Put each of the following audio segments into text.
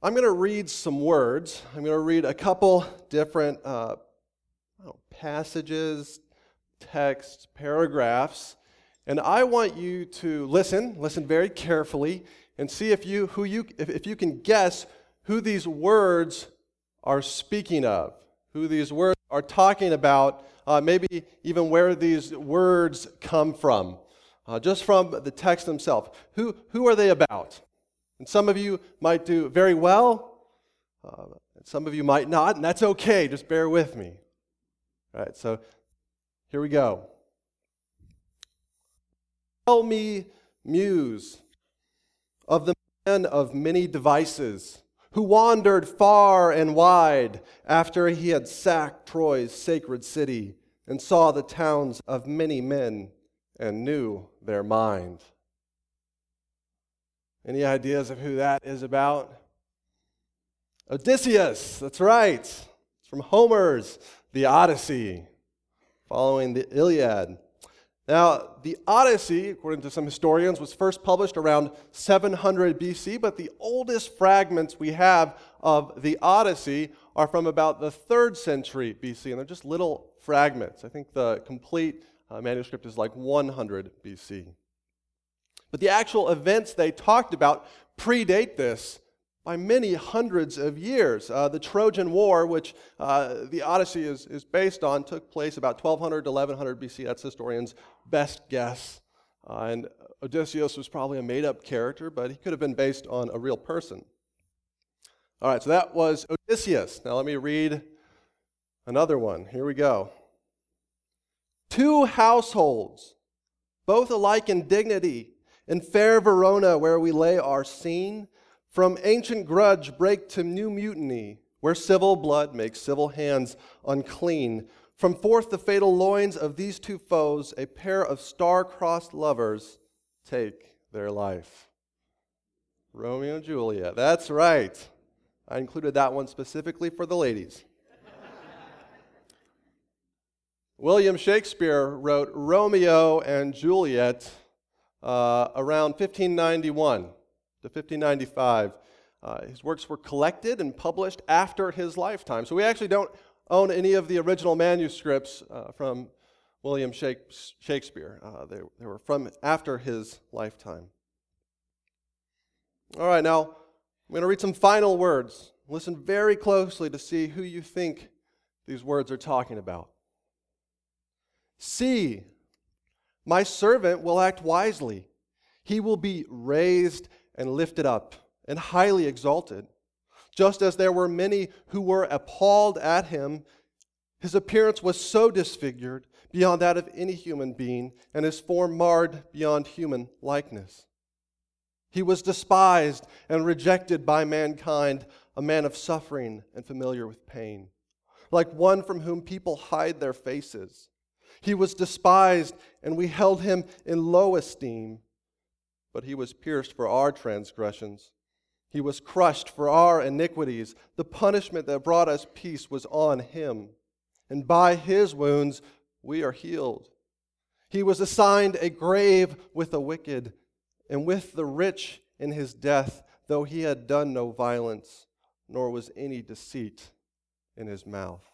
I'm going to read some words. I'm going to read a couple different uh, know, passages, texts, paragraphs, and I want you to listen, listen very carefully, and see if you, who you, if, if you can guess who these words are speaking of, who these words are talking about, uh, maybe even where these words come from, uh, just from the text themselves. Who, who are they about? And some of you might do very well, uh, and some of you might not, and that's okay. Just bear with me. All right, so here we go. Tell me, muse, of the man of many devices who wandered far and wide after he had sacked Troy's sacred city and saw the towns of many men and knew their mind. Any ideas of who that is about? Odysseus, that's right. It's from Homer's The Odyssey, following the Iliad. Now, the Odyssey, according to some historians, was first published around 700 BC, but the oldest fragments we have of the Odyssey are from about the 3rd century BC, and they're just little fragments. I think the complete uh, manuscript is like 100 BC. But the actual events they talked about predate this by many hundreds of years. Uh, the Trojan War, which uh, the Odyssey is, is based on, took place about 1200 to 1100 BC. That's historians' best guess. Uh, and Odysseus was probably a made up character, but he could have been based on a real person. All right, so that was Odysseus. Now let me read another one. Here we go. Two households, both alike in dignity, in fair Verona, where we lay our scene, from ancient grudge break to new mutiny, where civil blood makes civil hands unclean. From forth the fatal loins of these two foes, a pair of star-crossed lovers take their life. Romeo and Juliet. That's right. I included that one specifically for the ladies. William Shakespeare wrote Romeo and Juliet uh, around 1591 to 1595. Uh, his works were collected and published after his lifetime. So we actually don't own any of the original manuscripts uh, from William Shakespeare. Uh, they, they were from after his lifetime. All right, now I'm going to read some final words. Listen very closely to see who you think these words are talking about. See, my servant will act wisely. He will be raised and lifted up and highly exalted. Just as there were many who were appalled at him, his appearance was so disfigured beyond that of any human being, and his form marred beyond human likeness. He was despised and rejected by mankind, a man of suffering and familiar with pain, like one from whom people hide their faces. He was despised, and we held him in low esteem. But he was pierced for our transgressions, he was crushed for our iniquities. The punishment that brought us peace was on him, and by his wounds we are healed. He was assigned a grave with the wicked, and with the rich in his death, though he had done no violence, nor was any deceit in his mouth.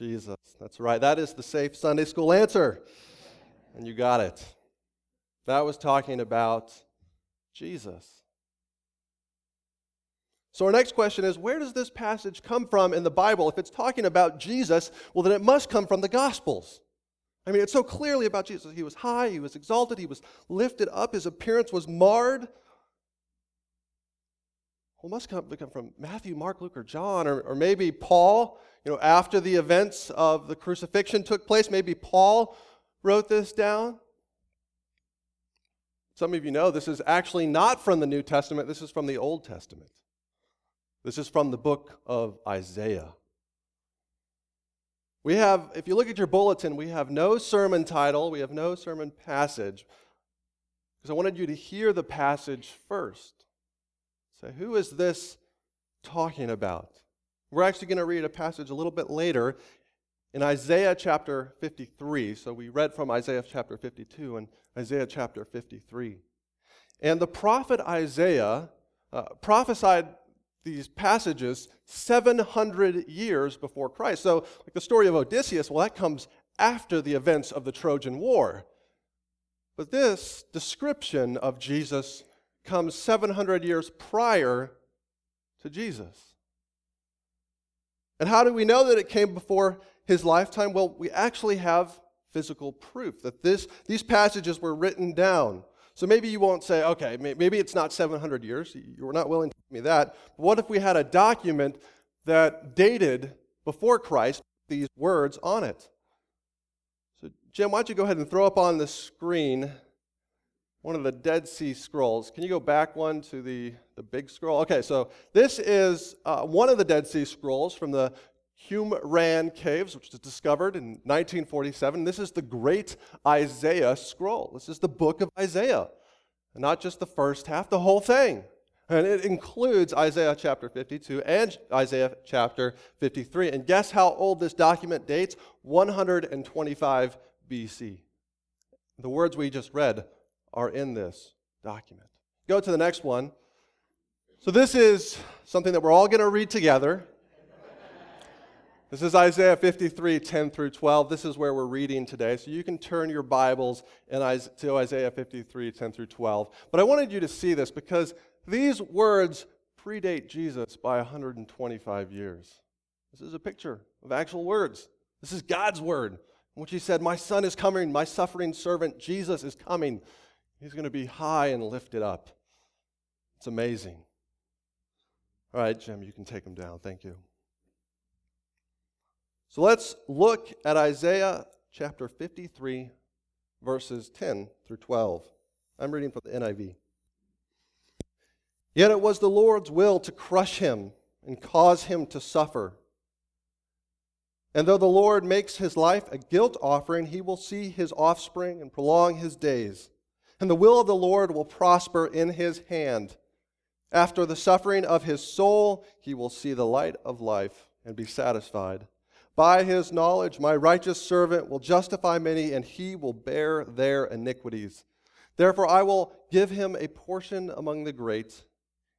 Jesus. That's right. That is the safe Sunday school answer. And you got it. That was talking about Jesus. So, our next question is where does this passage come from in the Bible? If it's talking about Jesus, well, then it must come from the Gospels. I mean, it's so clearly about Jesus. He was high, he was exalted, he was lifted up, his appearance was marred. Well, must come, come from Matthew, Mark, Luke, or John, or, or maybe Paul. You know, after the events of the crucifixion took place, maybe Paul wrote this down. Some of you know this is actually not from the New Testament, this is from the Old Testament. This is from the book of Isaiah. We have, if you look at your bulletin, we have no sermon title, we have no sermon passage, because I wanted you to hear the passage first. So, who is this talking about? We're actually going to read a passage a little bit later in Isaiah chapter 53. So we read from Isaiah chapter 52 and Isaiah chapter 53. And the prophet Isaiah uh, prophesied these passages 700 years before Christ. So, like the story of Odysseus, well, that comes after the events of the Trojan War. But this description of Jesus comes 700 years prior to Jesus. And how do we know that it came before his lifetime? Well, we actually have physical proof that this, these passages were written down. So maybe you won't say, okay, maybe it's not 700 years. You were not willing to give me that. But what if we had a document that dated before Christ these words on it? So, Jim, why don't you go ahead and throw up on the screen one of the Dead Sea Scrolls. Can you go back one to the, the big scroll? Okay, so this is uh, one of the Dead Sea Scrolls from the Qumran Caves, which was discovered in 1947. This is the Great Isaiah Scroll. This is the book of Isaiah. And not just the first half, the whole thing. And it includes Isaiah chapter 52 and Isaiah chapter 53. And guess how old this document dates? 125 BC. The words we just read are in this document. Go to the next one. So, this is something that we're all going to read together. This is Isaiah 53, 10 through 12. This is where we're reading today. So you can turn your Bibles to Isaiah 53, 10 through 12. But I wanted you to see this because these words predate Jesus by 125 years. This is a picture of actual words. This is God's word, which He said, My son is coming, my suffering servant Jesus is coming. He's going to be high and lifted up. It's amazing. All right, Jim, you can take him down. Thank you. So let's look at Isaiah chapter 53, verses 10 through 12. I'm reading from the NIV. Yet it was the Lord's will to crush him and cause him to suffer. And though the Lord makes his life a guilt offering, he will see his offspring and prolong his days and the will of the Lord will prosper in his hand. After the suffering of his soul, he will see the light of life and be satisfied. By his knowledge, my righteous servant will justify many, and he will bear their iniquities. Therefore, I will give him a portion among the great,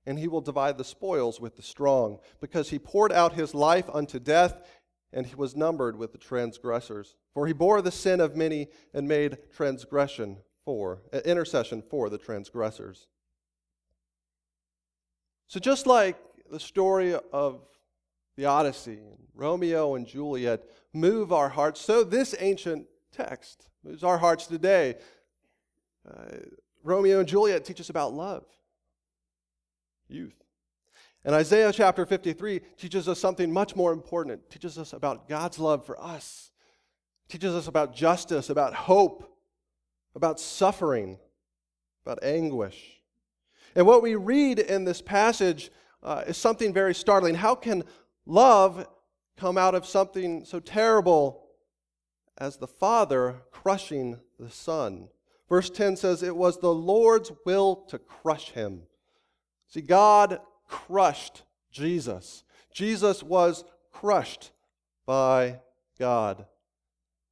and he will divide the spoils with the strong, because he poured out his life unto death, and he was numbered with the transgressors. For he bore the sin of many and made transgression for, uh, intercession for the transgressors. So, just like the story of the Odyssey, and Romeo and Juliet move our hearts, so this ancient text moves our hearts today. Uh, Romeo and Juliet teach us about love, youth. And Isaiah chapter 53 teaches us something much more important. It teaches us about God's love for us, it teaches us about justice, about hope, about suffering, about anguish. And what we read in this passage uh, is something very startling. How can love come out of something so terrible as the Father crushing the Son? Verse 10 says, It was the Lord's will to crush him. See, God crushed Jesus. Jesus was crushed by God.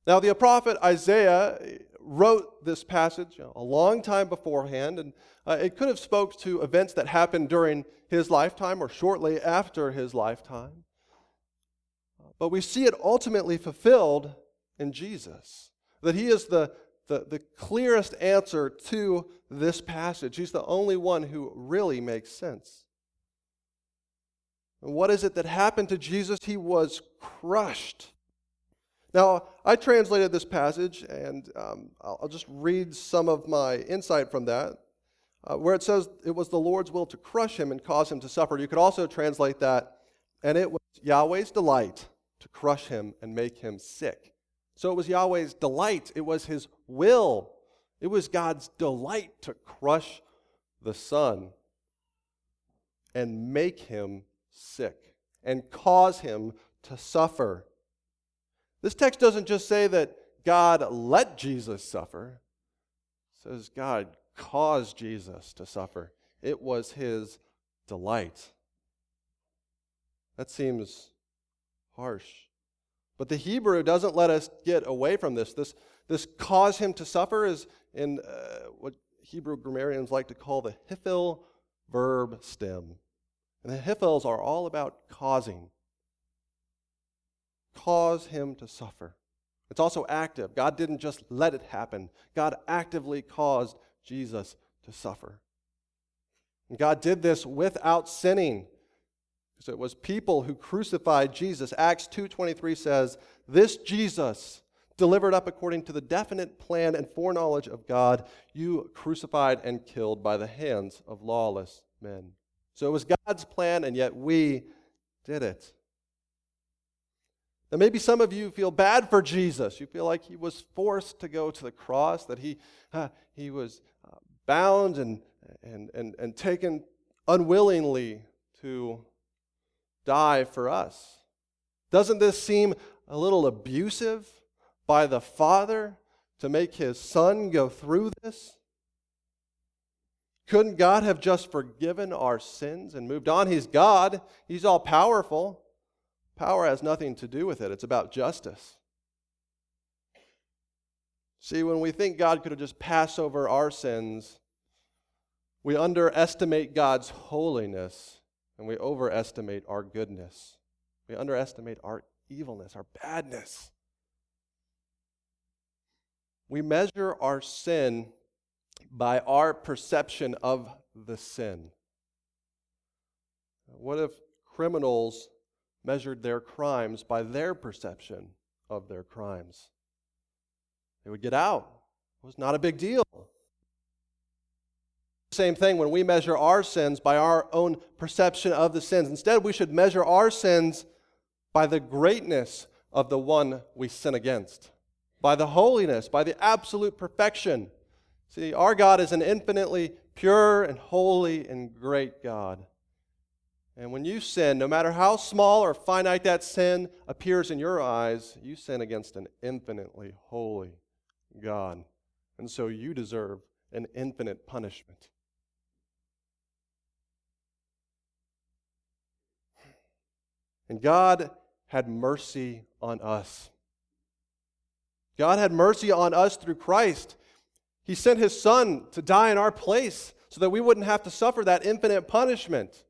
Now, the prophet Isaiah wrote this passage a long time beforehand, and uh, it could have spoke to events that happened during his lifetime or shortly after his lifetime. But we see it ultimately fulfilled in Jesus, that he is the, the, the clearest answer to this passage. He's the only one who really makes sense. And what is it that happened to Jesus? He was crushed now, I translated this passage, and um, I'll just read some of my insight from that, uh, where it says it was the Lord's will to crush him and cause him to suffer. You could also translate that, and it was Yahweh's delight to crush him and make him sick. So it was Yahweh's delight, it was his will, it was God's delight to crush the Son and make him sick and cause him to suffer. This text doesn't just say that God let Jesus suffer, it says God caused Jesus to suffer. It was his delight. That seems harsh. But the Hebrew doesn't let us get away from this. This, this cause him to suffer is in uh, what Hebrew grammarians like to call the hifil verb stem. And the Hiphils are all about causing. Cause him to suffer. It's also active. God didn't just let it happen, God actively caused Jesus to suffer. And God did this without sinning. Because it was people who crucified Jesus. Acts 2:23 says, "This Jesus delivered up according to the definite plan and foreknowledge of God, you crucified and killed by the hands of lawless men." So it was God's plan and yet we did it. Now, maybe some of you feel bad for Jesus. You feel like he was forced to go to the cross, that he, uh, he was uh, bound and, and, and, and taken unwillingly to die for us. Doesn't this seem a little abusive by the Father to make his Son go through this? Couldn't God have just forgiven our sins and moved on? He's God, He's all powerful. Power has nothing to do with it, it's about justice. See, when we think God could have just passed over our sins, we underestimate God's holiness and we overestimate our goodness. We underestimate our evilness, our badness. We measure our sin by our perception of the sin. What if criminals measured their crimes by their perception of their crimes? They would get out. It was not a big deal. Same thing when we measure our sins by our own perception of the sins. Instead, we should measure our sins by the greatness of the one we sin against, by the holiness, by the absolute perfection See, our God is an infinitely pure and holy and great God. And when you sin, no matter how small or finite that sin appears in your eyes, you sin against an infinitely holy God. And so you deserve an infinite punishment. And God had mercy on us. God had mercy on us through Christ. He sent his son to die in our place so that we wouldn't have to suffer that infinite punishment.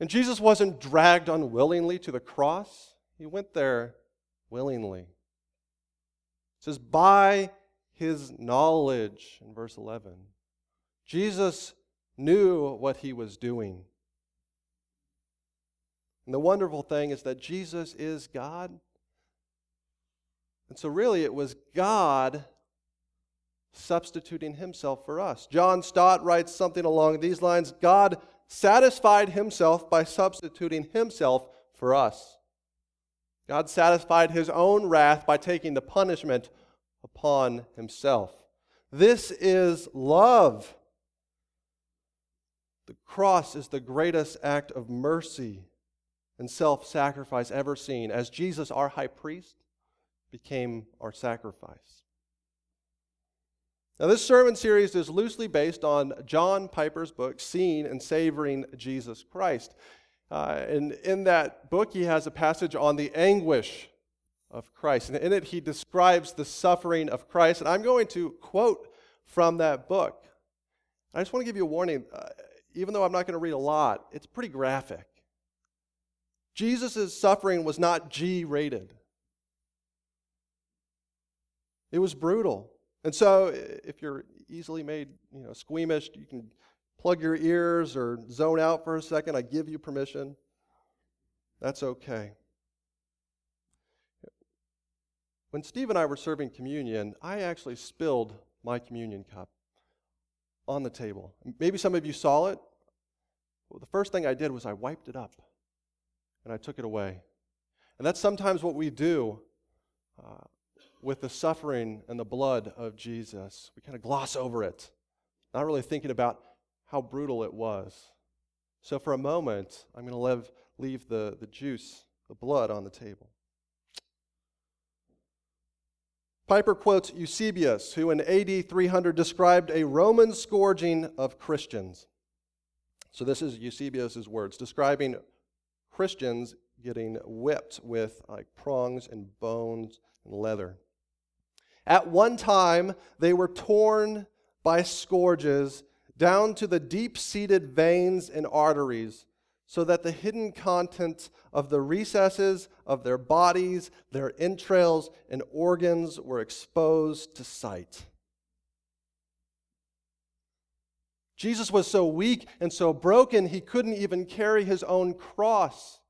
And Jesus wasn't dragged unwillingly to the cross, he went there willingly. It says, by his knowledge, in verse 11. Jesus knew what he was doing. And the wonderful thing is that Jesus is God. And so, really, it was God substituting himself for us. John Stott writes something along these lines God satisfied himself by substituting himself for us. God satisfied his own wrath by taking the punishment upon himself. This is love. The cross is the greatest act of mercy and self sacrifice ever seen, as Jesus, our high priest, became our sacrifice. Now, this sermon series is loosely based on John Piper's book, Seeing and Savoring Jesus Christ. Uh, and in that book, he has a passage on the anguish of Christ. And in it, he describes the suffering of Christ. And I'm going to quote from that book. I just want to give you a warning. Uh, even though I'm not going to read a lot, it's pretty graphic. Jesus' suffering was not G rated, it was brutal. And so, if you're easily made, you know, squeamish, you can plug your ears or zone out for a second. I give you permission. That's okay. When Steve and I were serving communion, I actually spilled my communion cup on the table. Maybe some of you saw it. Well, the first thing I did was I wiped it up and I took it away. And that's sometimes what we do uh, with the suffering and the blood of Jesus. We kind of gloss over it, not really thinking about how brutal it was. So, for a moment, I'm going to leave, leave the, the juice, the blood, on the table. Piper quotes Eusebius, who in AD 300 described a Roman scourging of Christians. So, this is Eusebius' words, describing Christians getting whipped with like prongs and bones and leather. At one time, they were torn by scourges down to the deep seated veins and arteries, so that the hidden contents of the recesses of their bodies, their entrails, and organs were exposed to sight. Jesus was so weak and so broken, he couldn't even carry his own cross.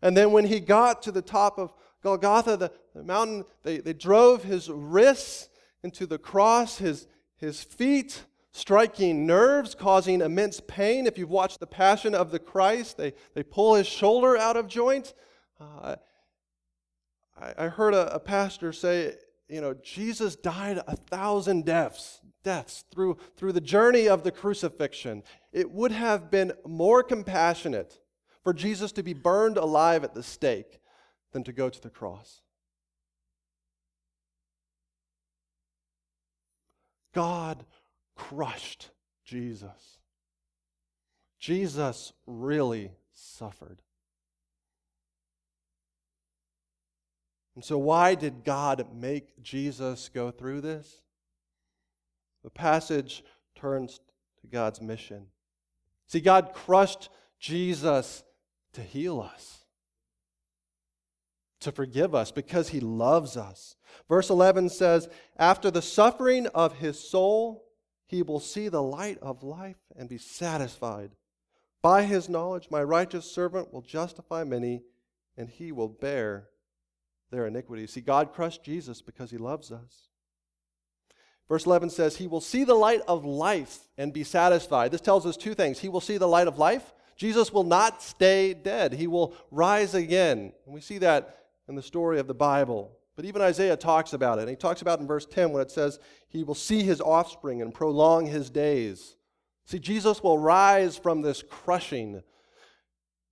And then when he got to the top of Golgotha, the, the mountain, they, they drove his wrists into the cross, his, his feet striking nerves, causing immense pain. If you've watched The Passion of the Christ, they, they pull his shoulder out of joint. Uh, I, I, heard a, a pastor say, you know, Jesus died a thousand deaths, deaths through, through the journey of the crucifixion. It would have been more compassionate for Jesus to be burned alive at the stake than to go to the cross. God crushed Jesus. Jesus really suffered. And so, why did God make Jesus go through this? The passage turns to God's mission. See, God crushed Jesus to heal us, to forgive us, because he loves us. Verse 11 says, After the suffering of his soul, he will see the light of life and be satisfied. By his knowledge, my righteous servant will justify many, and he will bear their iniquities. See, God crushed Jesus because he loves us. Verse 11 says, He will see the light of life and be satisfied. This tells us two things. He will see the light of life. Jesus will not stay dead, he will rise again. And we see that in the story of the Bible. But even Isaiah talks about it. And he talks about in verse 10 when it says, He will see his offspring and prolong his days. See, Jesus will rise from this crushing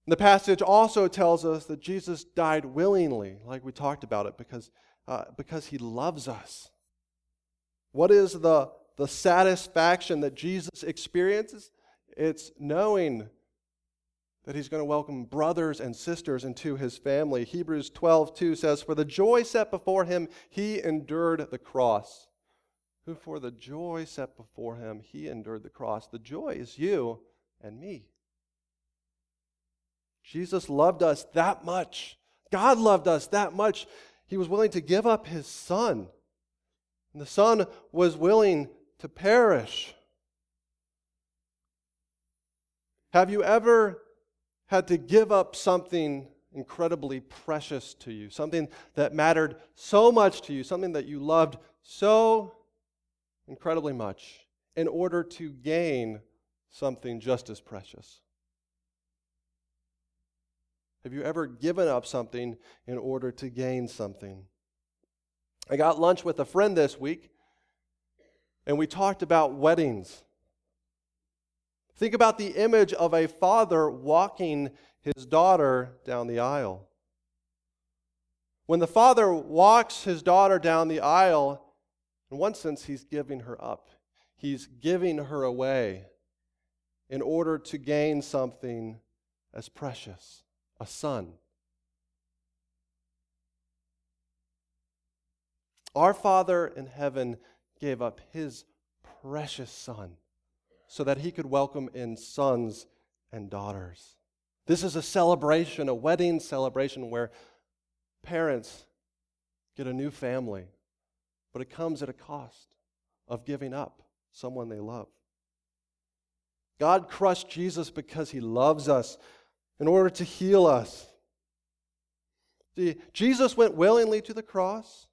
the passage also tells us that Jesus died willingly, like we talked about it, because, uh, because he loves us. What is the, the satisfaction that Jesus experiences? It's knowing that he's going to welcome brothers and sisters into his family. Hebrews 12, 2 says, For the joy set before him, he endured the cross. Who, for the joy set before him, he endured the cross. The joy is you and me. Jesus loved us that much. God loved us that much. He was willing to give up his son. And the son was willing to perish. Have you ever had to give up something incredibly precious to you, something that mattered so much to you, something that you loved so incredibly much, in order to gain something just as precious? Have you ever given up something in order to gain something? I got lunch with a friend this week, and we talked about weddings. Think about the image of a father walking his daughter down the aisle. When the father walks his daughter down the aisle, in one sense, he's giving her up. He's giving her away in order to gain something as precious a son. Our Father in heaven gave up his precious son so that he could welcome in sons and daughters. This is a celebration, a wedding celebration where parents get a new family, but it comes at a cost of giving up someone they love. God crushed Jesus because he loves us in order to heal us. See, Jesus went willingly to the cross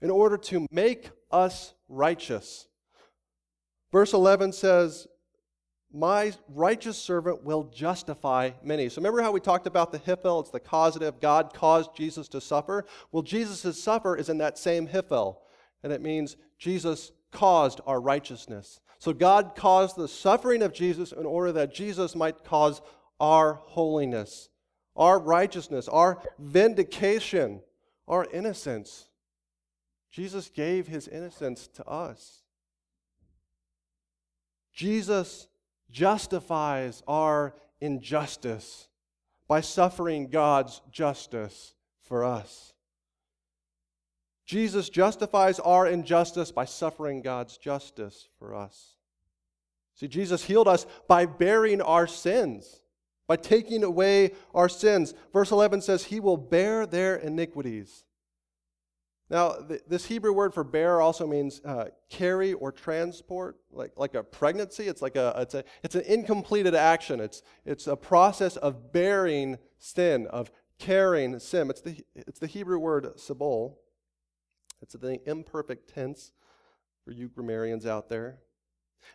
in order to make us righteous. Verse 11 says, My righteous servant will justify many. So remember how we talked about the hiphil? It's the causative. God caused Jesus to suffer. Well, Jesus' suffer is in that same hiphil, and it means Jesus caused our righteousness. So God caused the suffering of Jesus in order that Jesus might cause our holiness, our righteousness, our vindication, our innocence. Jesus gave his innocence to us. Jesus justifies our injustice by suffering God's justice for us. Jesus justifies our injustice by suffering God's justice for us. See, Jesus healed us by bearing our sins, by taking away our sins. Verse 11 says, He will bear their iniquities. Now, th- this Hebrew word for bear also means uh, carry or transport, like, like a pregnancy. It's like a it's, a, it's an incompleted action. It's, it's a process of bearing sin, of carrying sin. It's the, it's the Hebrew word sabol. It's the imperfect tense for you grammarians out there.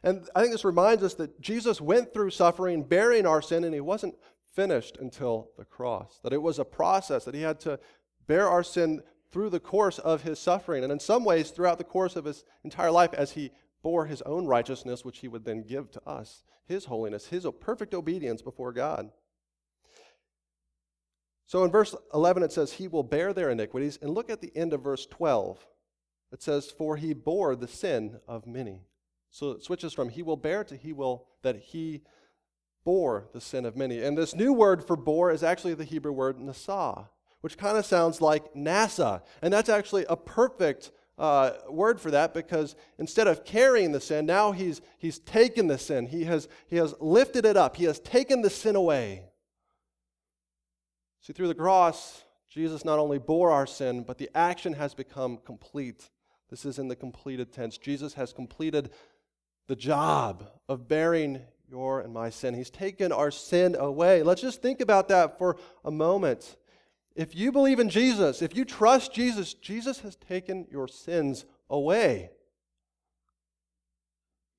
And I think this reminds us that Jesus went through suffering, bearing our sin, and he wasn't finished until the cross. That it was a process, that he had to bear our sin through the course of his suffering, and in some ways throughout the course of his entire life as he bore his own righteousness, which he would then give to us, his holiness, his perfect obedience before God. So in verse 11 it says, He will bear their iniquities. And look at the end of verse 12. It says, For he bore the sin of many. So it switches from he will bear to he will, that he bore the sin of many. And this new word for bore is actually the Hebrew word nasah, which kind of sounds like NASA. And that's actually a perfect uh, word for that because instead of carrying the sin, now he's, he's taken the sin. He has, he has lifted it up. He has taken the sin away. See, through the cross, Jesus not only bore our sin, but the action has become complete. This is in the completed tense. Jesus has completed the job of bearing your and my sin. He's taken our sin away. Let's just think about that for a moment. If you believe in Jesus, if you trust Jesus, Jesus has taken your sins away.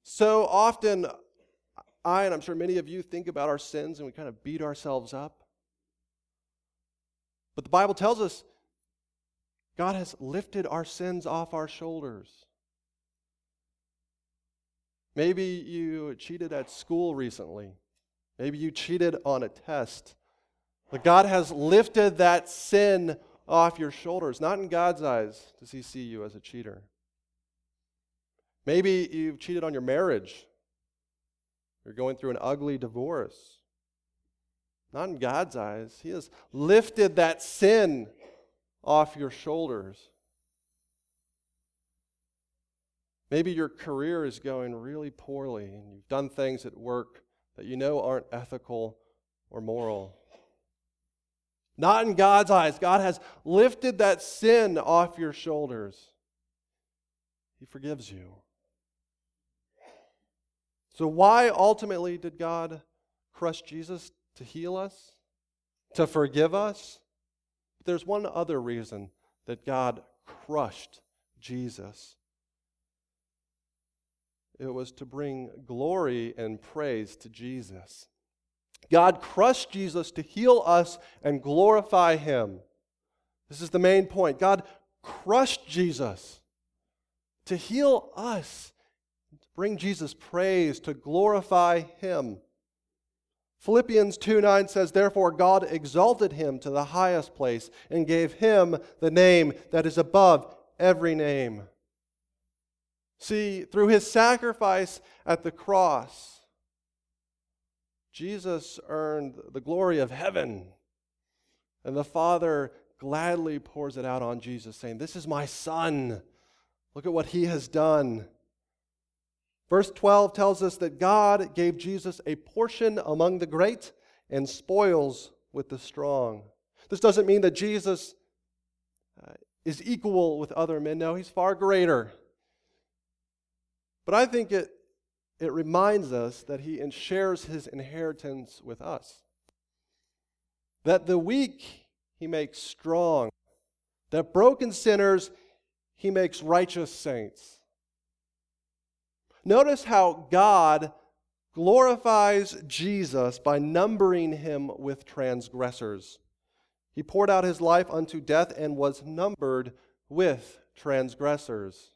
So often, I, and I'm sure many of you, think about our sins and we kind of beat ourselves up. But the Bible tells us God has lifted our sins off our shoulders. Maybe you cheated at school recently. Maybe you cheated on a test. But God has lifted that sin off your shoulders. Not in God's eyes does He see you as a cheater. Maybe you've cheated on your marriage. You're going through an ugly divorce. Not in God's eyes. He has lifted that sin off your shoulders. Maybe your career is going really poorly and you've done things at work that you know aren't ethical or moral. Not in God's eyes. God has lifted that sin off your shoulders. He forgives you. So, why ultimately did God crush Jesus? To heal us? To forgive us? But there's one other reason that God crushed Jesus it was to bring glory and praise to Jesus. God crushed Jesus to heal us and glorify him. This is the main point. God crushed Jesus to heal us, to bring Jesus praise, to glorify him. Philippians 2 9 says, Therefore God exalted him to the highest place and gave him the name that is above every name See, through his sacrifice at the cross, Jesus earned the glory of heaven. And the Father gladly pours it out on Jesus, saying, This is my Son. Look at what he has done. Verse 12 tells us that God gave Jesus a portion among the great and spoils with the strong. This doesn't mean that Jesus uh, is equal with other men. No, he's far greater. But I think it, it reminds us that he shares his inheritance with us. That the weak he makes strong, that broken sinners he makes righteous saints. Notice how God glorifies Jesus by numbering him with transgressors. He poured out his life unto death and was numbered with transgressors.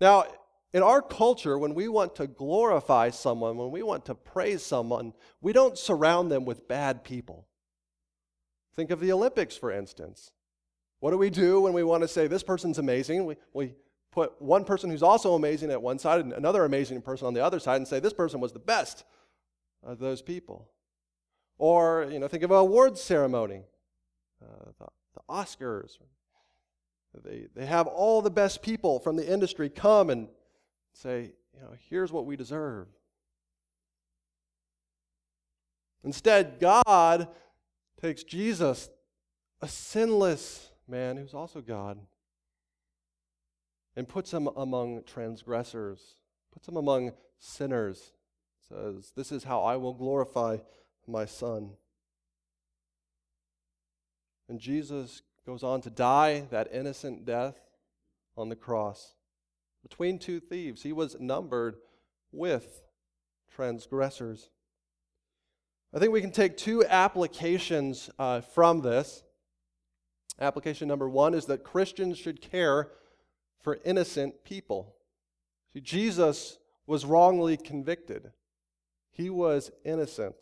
Now, in our culture, when we want to glorify someone, when we want to praise someone, we don't surround them with bad people. Think of the Olympics, for instance. What do we do when we want to say this person's amazing? We, we put one person who's also amazing at one side and another amazing person on the other side and say this person was the best of those people. Or, you know, think of an awards ceremony, uh, the, the Oscars. They, they have all the best people from the industry come and say, you know, here's what we deserve. Instead, God takes Jesus, a sinless man who's also God, and puts him among transgressors, puts him among sinners. Says, This is how I will glorify my Son. And Jesus goes on to die that innocent death on the cross. Between two thieves, he was numbered with transgressors. I think we can take two applications uh, from this. Application number one is that Christians should care for innocent people. See, Jesus was wrongly convicted, he was innocent.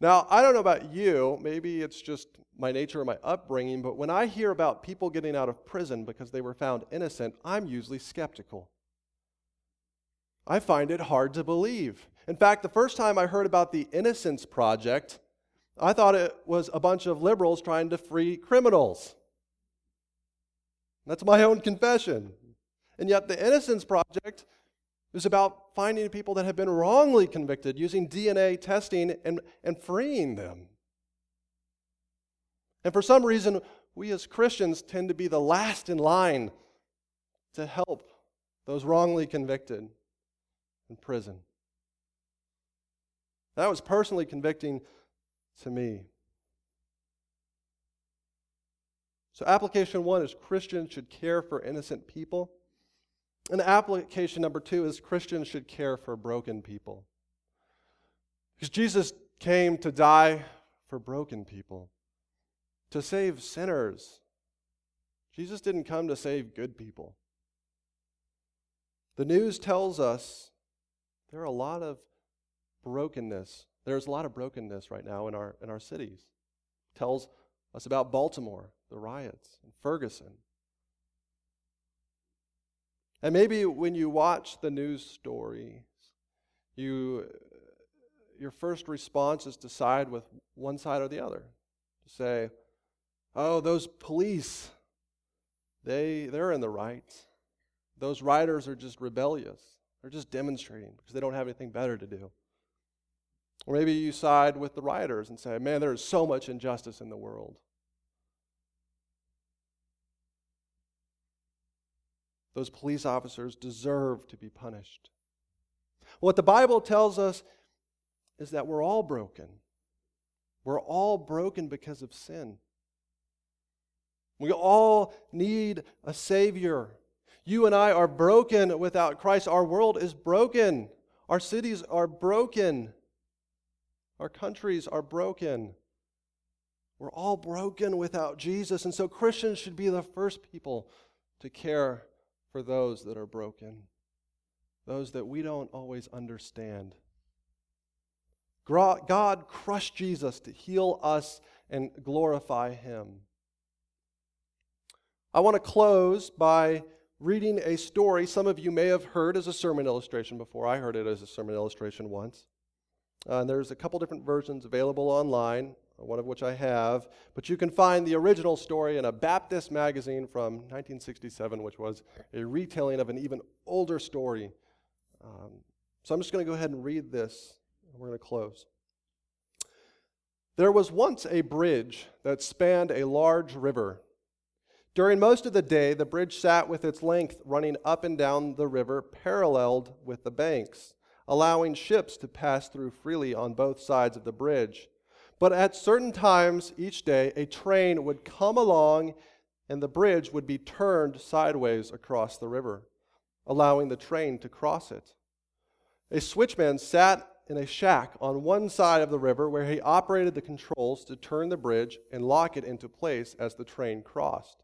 Now, I don't know about you, maybe it's just my nature or my upbringing, but when I hear about people getting out of prison because they were found innocent, I'm usually skeptical. I find it hard to believe. In fact, the first time I heard about the Innocence Project, I thought it was a bunch of liberals trying to free criminals. That's my own confession. And yet, the Innocence Project is about finding people that have been wrongly convicted using DNA testing and, and freeing them. And for some reason, we as Christians tend to be the last in line to help those wrongly convicted in prison. That was personally convicting to me. So, application one is Christians should care for innocent people. And application number two is Christians should care for broken people. Because Jesus came to die for broken people, to save sinners. Jesus didn't come to save good people. The news tells us there are a lot of brokenness. There's a lot of brokenness right now in our, in our cities. It tells us about Baltimore, the riots, and Ferguson, and maybe when you watch the news stories, you, your first response is to side with one side or the other. To say, oh, those police, they, they're in the right. Those rioters are just rebellious. They're just demonstrating because they don't have anything better to do. Or maybe you side with the rioters and say, man, there is so much injustice in the world. Those police officers deserve to be punished. What the Bible tells us is that we're all broken. We're all broken because of sin. We all need a Savior. You and I are broken without Christ. Our world is broken. Our cities are broken. Our countries are broken. We're all broken without Jesus. And so Christians should be the first people to care for those that are broken, those that we don't always understand. God crushed Jesus to heal us and glorify Him. I want to close by reading a story some of you may have heard as a sermon illustration before. I heard it as a sermon illustration once. Uh, and there's a couple different versions available online one of which I have, but you can find the original story in a Baptist magazine from 1967, which was a retelling of an even older story. Um, so I'm just going to go ahead and read this, and we're going to close. There was once a bridge that spanned a large river. During most of the day, the bridge sat with its length running up and down the river, paralleled with the banks, allowing ships to pass through freely on both sides of the bridge. But at certain times each day, a train would come along and the bridge would be turned sideways across the river, allowing the train to cross it. A switchman sat in a shack on one side of the river where he operated the controls to turn the bridge and lock it into place as the train crossed.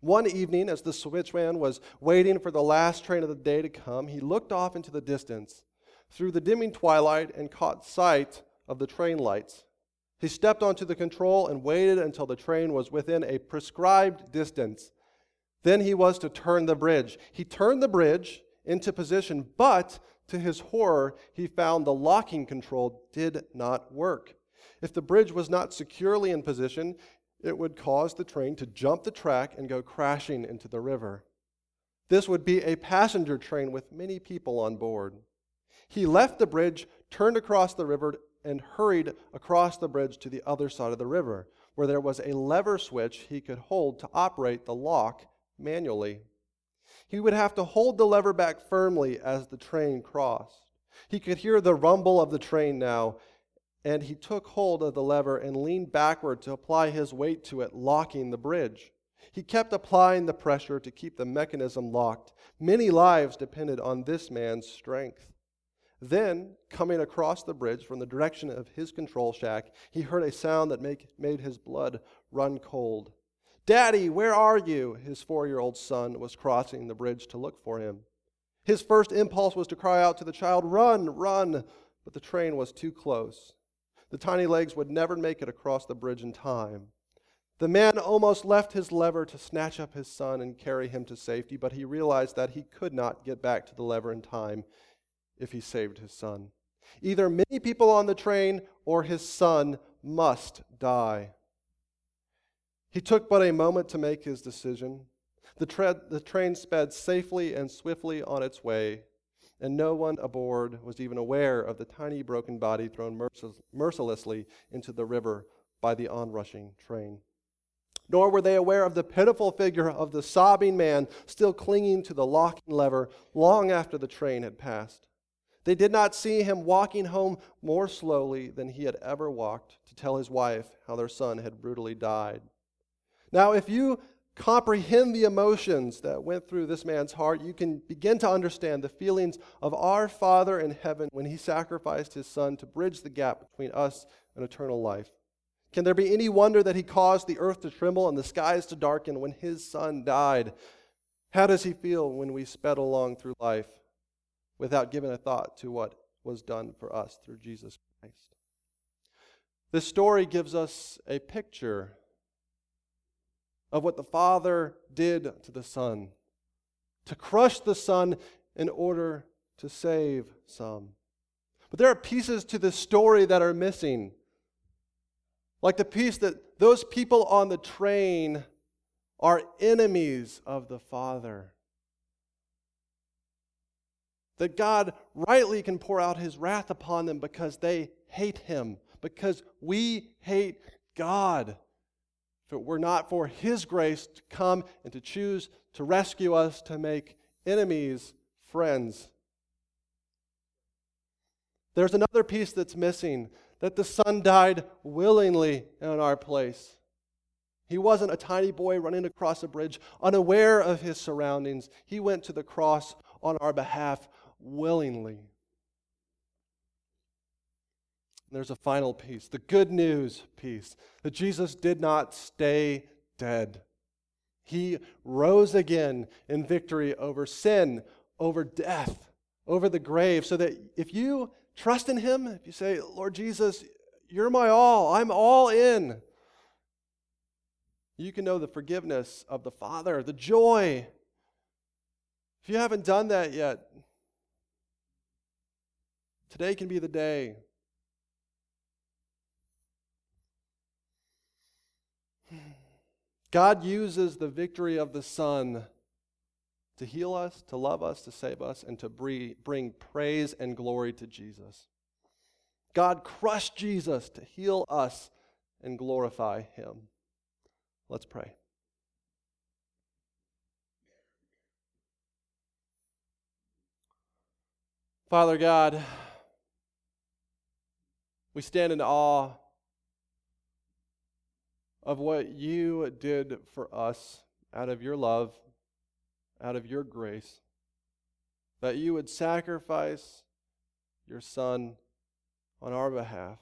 One evening, as the switchman was waiting for the last train of the day to come, he looked off into the distance through the dimming twilight and caught sight of the train lights. He stepped onto the control and waited until the train was within a prescribed distance. Then he was to turn the bridge. He turned the bridge into position, but to his horror, he found the locking control did not work. If the bridge was not securely in position, it would cause the train to jump the track and go crashing into the river. This would be a passenger train with many people on board. He left the bridge, turned across the river, and hurried across the bridge to the other side of the river, where there was a lever switch he could hold to operate the lock manually. He would have to hold the lever back firmly as the train crossed. He could hear the rumble of the train now, and he took hold of the lever and leaned backward to apply his weight to it, locking the bridge. He kept applying the pressure to keep the mechanism locked. Many lives depended on this man's strength. Then, coming across the bridge from the direction of his control shack, he heard a sound that make, made his blood run cold. Daddy, where are you? His four year old son was crossing the bridge to look for him. His first impulse was to cry out to the child, Run, run! But the train was too close. The tiny legs would never make it across the bridge in time. The man almost left his lever to snatch up his son and carry him to safety, but he realized that he could not get back to the lever in time if he saved his son. Either many people on the train or his son must die. He took but a moment to make his decision. The, tra- the train sped safely and swiftly on its way, and no one aboard was even aware of the tiny broken body thrown mercil- mercilessly into the river by the onrushing train. Nor were they aware of the pitiful figure of the sobbing man still clinging to the locking lever long after the train had passed. They did not see him walking home more slowly than he had ever walked to tell his wife how their son had brutally died. Now, if you comprehend the emotions that went through this man's heart, you can begin to understand the feelings of our Father in heaven when he sacrificed his son to bridge the gap between us and eternal life. Can there be any wonder that he caused the earth to tremble and the skies to darken when his son died? How does he feel when we sped along through life without giving a thought to what was done for us through Jesus Christ? This story gives us a picture of what the Father did to the Son to crush the Son in order to save some. But there are pieces to this story that are missing. Like the piece that those people on the train are enemies of the Father. That God rightly can pour out his wrath upon them because they hate him, because we hate God. If it were not for his grace to come and to choose to rescue us, to make enemies friends. There's another piece that's missing that the Son died willingly in our place. He wasn't a tiny boy running across a bridge, unaware of his surroundings. He went to the cross on our behalf willingly. There's a final piece, the good news piece, that Jesus did not stay dead. He rose again in victory over sin, over death, over the grave, so that if you trust in Him, if you say, Lord Jesus, you're my all, I'm all in, you can know the forgiveness of the Father, the joy. If you haven't done that yet, today can be the day. God uses the victory of the Son to heal us, to love us, to save us, and to bring praise and glory to Jesus. God crushed Jesus to heal us and glorify him. Let's pray. Father God, we stand in awe of what you did for us out of your love, out of your grace, that you would sacrifice your Son on our behalf,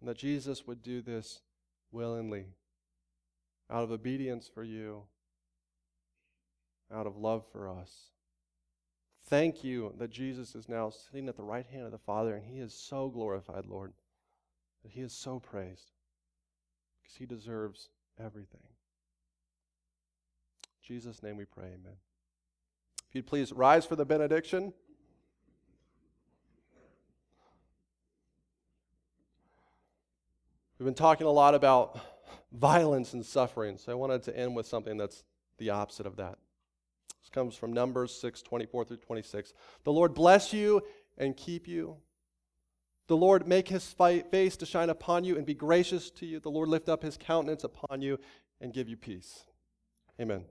and that Jesus would do this willingly, out of obedience for you, out of love for us. Thank you that Jesus is now sitting at the right hand of the Father, and he is so glorified, Lord, that he is so praised because he deserves everything. In Jesus' name we pray, amen. If you'd please rise for the benediction. We've been talking a lot about violence and suffering, so I wanted to end with something that's the opposite of that. This comes from Numbers 6 24 through 26. The Lord bless you and keep you. The Lord make his face to shine upon you and be gracious to you. The Lord lift up his countenance upon you and give you peace. Amen.